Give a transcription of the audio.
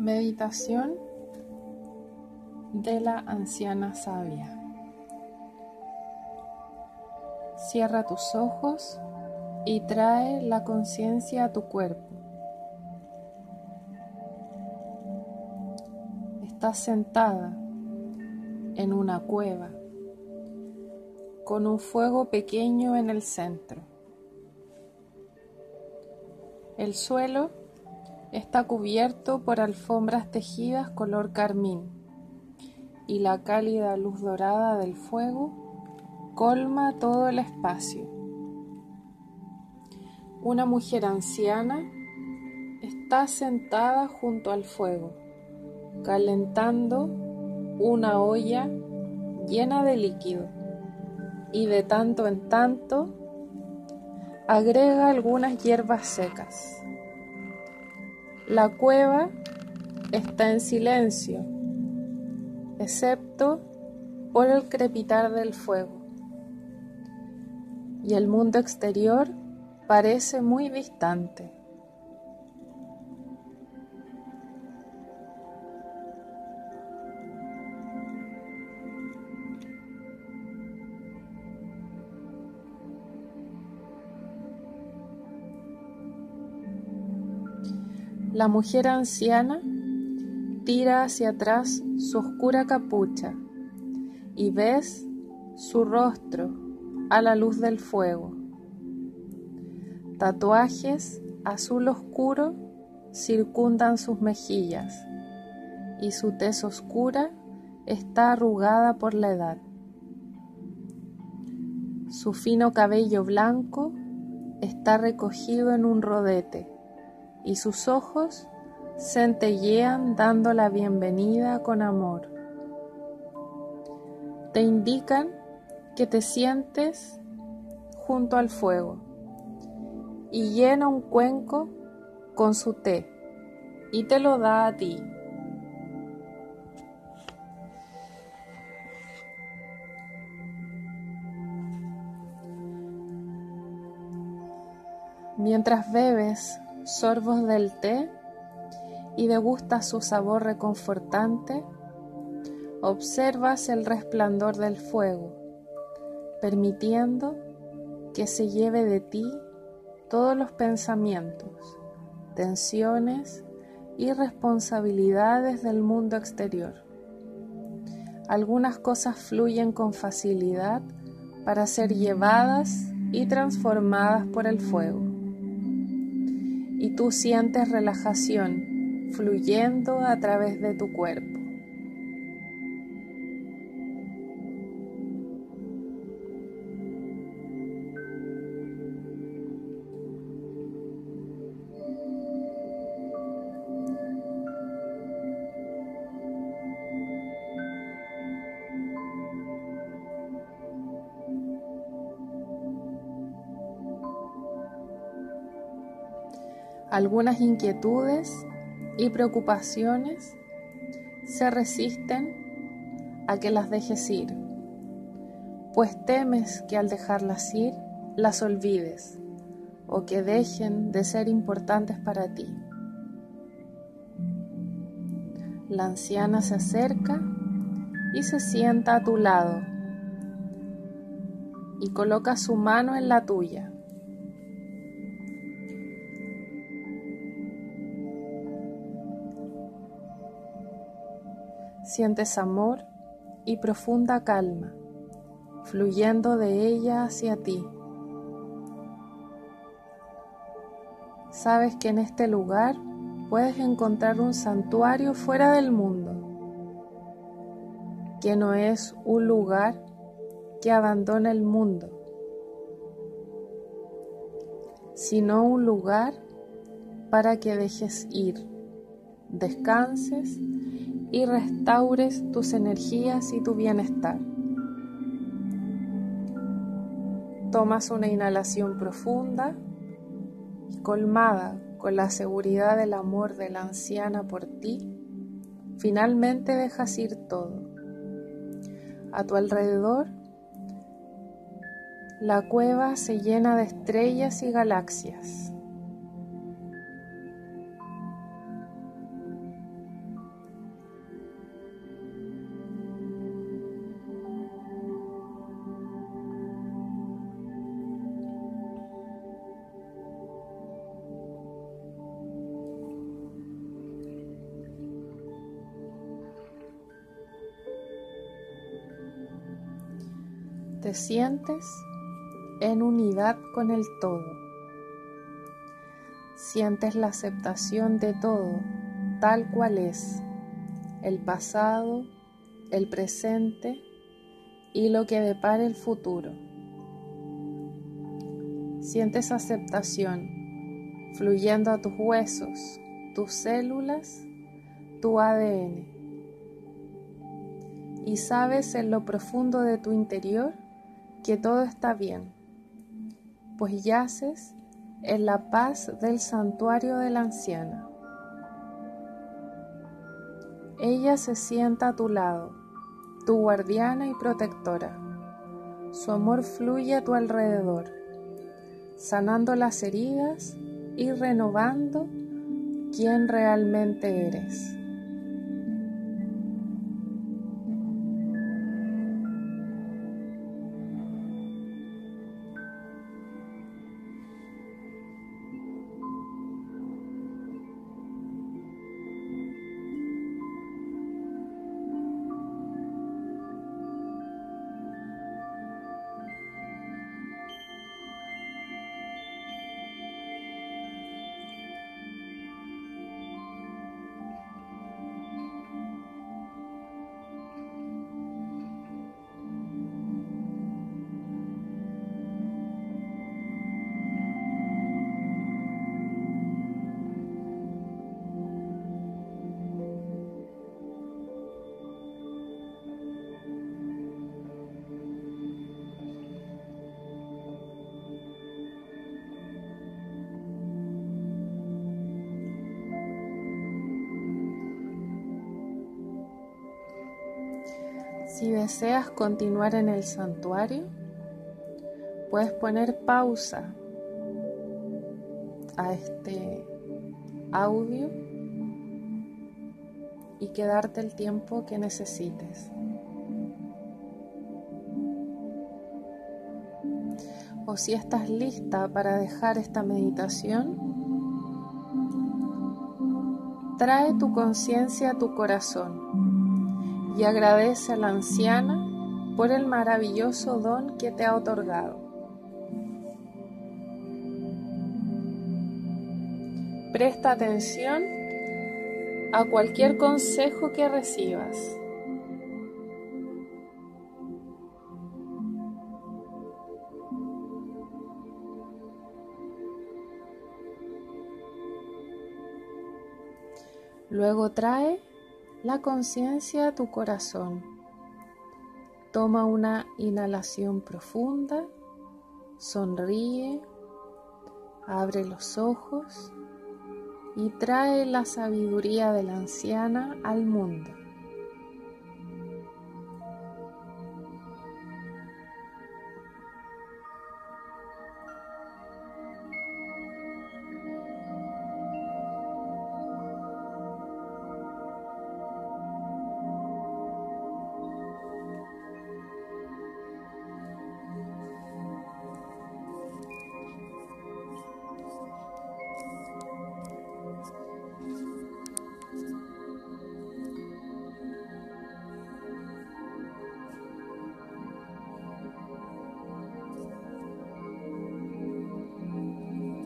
Meditación de la anciana sabia. Cierra tus ojos y trae la conciencia a tu cuerpo. Estás sentada en una cueva con un fuego pequeño en el centro. El suelo Está cubierto por alfombras tejidas color carmín y la cálida luz dorada del fuego colma todo el espacio. Una mujer anciana está sentada junto al fuego, calentando una olla llena de líquido y de tanto en tanto agrega algunas hierbas secas. La cueva está en silencio, excepto por el crepitar del fuego. Y el mundo exterior parece muy distante. La mujer anciana tira hacia atrás su oscura capucha y ves su rostro a la luz del fuego. Tatuajes azul oscuro circundan sus mejillas y su tez oscura está arrugada por la edad. Su fino cabello blanco está recogido en un rodete y sus ojos centellean dando la bienvenida con amor. Te indican que te sientes junto al fuego y llena un cuenco con su té y te lo da a ti. Mientras bebes sorbos del té y degustas su sabor reconfortante, observas el resplandor del fuego, permitiendo que se lleve de ti todos los pensamientos, tensiones y responsabilidades del mundo exterior. Algunas cosas fluyen con facilidad para ser llevadas y transformadas por el fuego y tú sientes relajación fluyendo a través de tu cuerpo. Algunas inquietudes y preocupaciones se resisten a que las dejes ir, pues temes que al dejarlas ir las olvides o que dejen de ser importantes para ti. La anciana se acerca y se sienta a tu lado y coloca su mano en la tuya. Sientes amor y profunda calma fluyendo de ella hacia ti. Sabes que en este lugar puedes encontrar un santuario fuera del mundo, que no es un lugar que abandona el mundo, sino un lugar para que dejes ir, descanses y restaures tus energías y tu bienestar. Tomas una inhalación profunda y colmada con la seguridad del amor de la anciana por ti, finalmente dejas ir todo. A tu alrededor, la cueva se llena de estrellas y galaxias. Te sientes en unidad con el todo. Sientes la aceptación de todo tal cual es, el pasado, el presente y lo que depara el futuro. Sientes aceptación fluyendo a tus huesos, tus células, tu ADN. Y sabes en lo profundo de tu interior que todo está bien, pues yaces en la paz del santuario de la anciana. Ella se sienta a tu lado, tu guardiana y protectora. Su amor fluye a tu alrededor, sanando las heridas y renovando quién realmente eres. Si deseas continuar en el santuario, puedes poner pausa a este audio y quedarte el tiempo que necesites. O si estás lista para dejar esta meditación, trae tu conciencia a tu corazón y agradece a la anciana por el maravilloso don que te ha otorgado. Presta atención a cualquier consejo que recibas. Luego trae la conciencia a tu corazón. Toma una inhalación profunda, sonríe, abre los ojos y trae la sabiduría de la anciana al mundo.